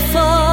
before.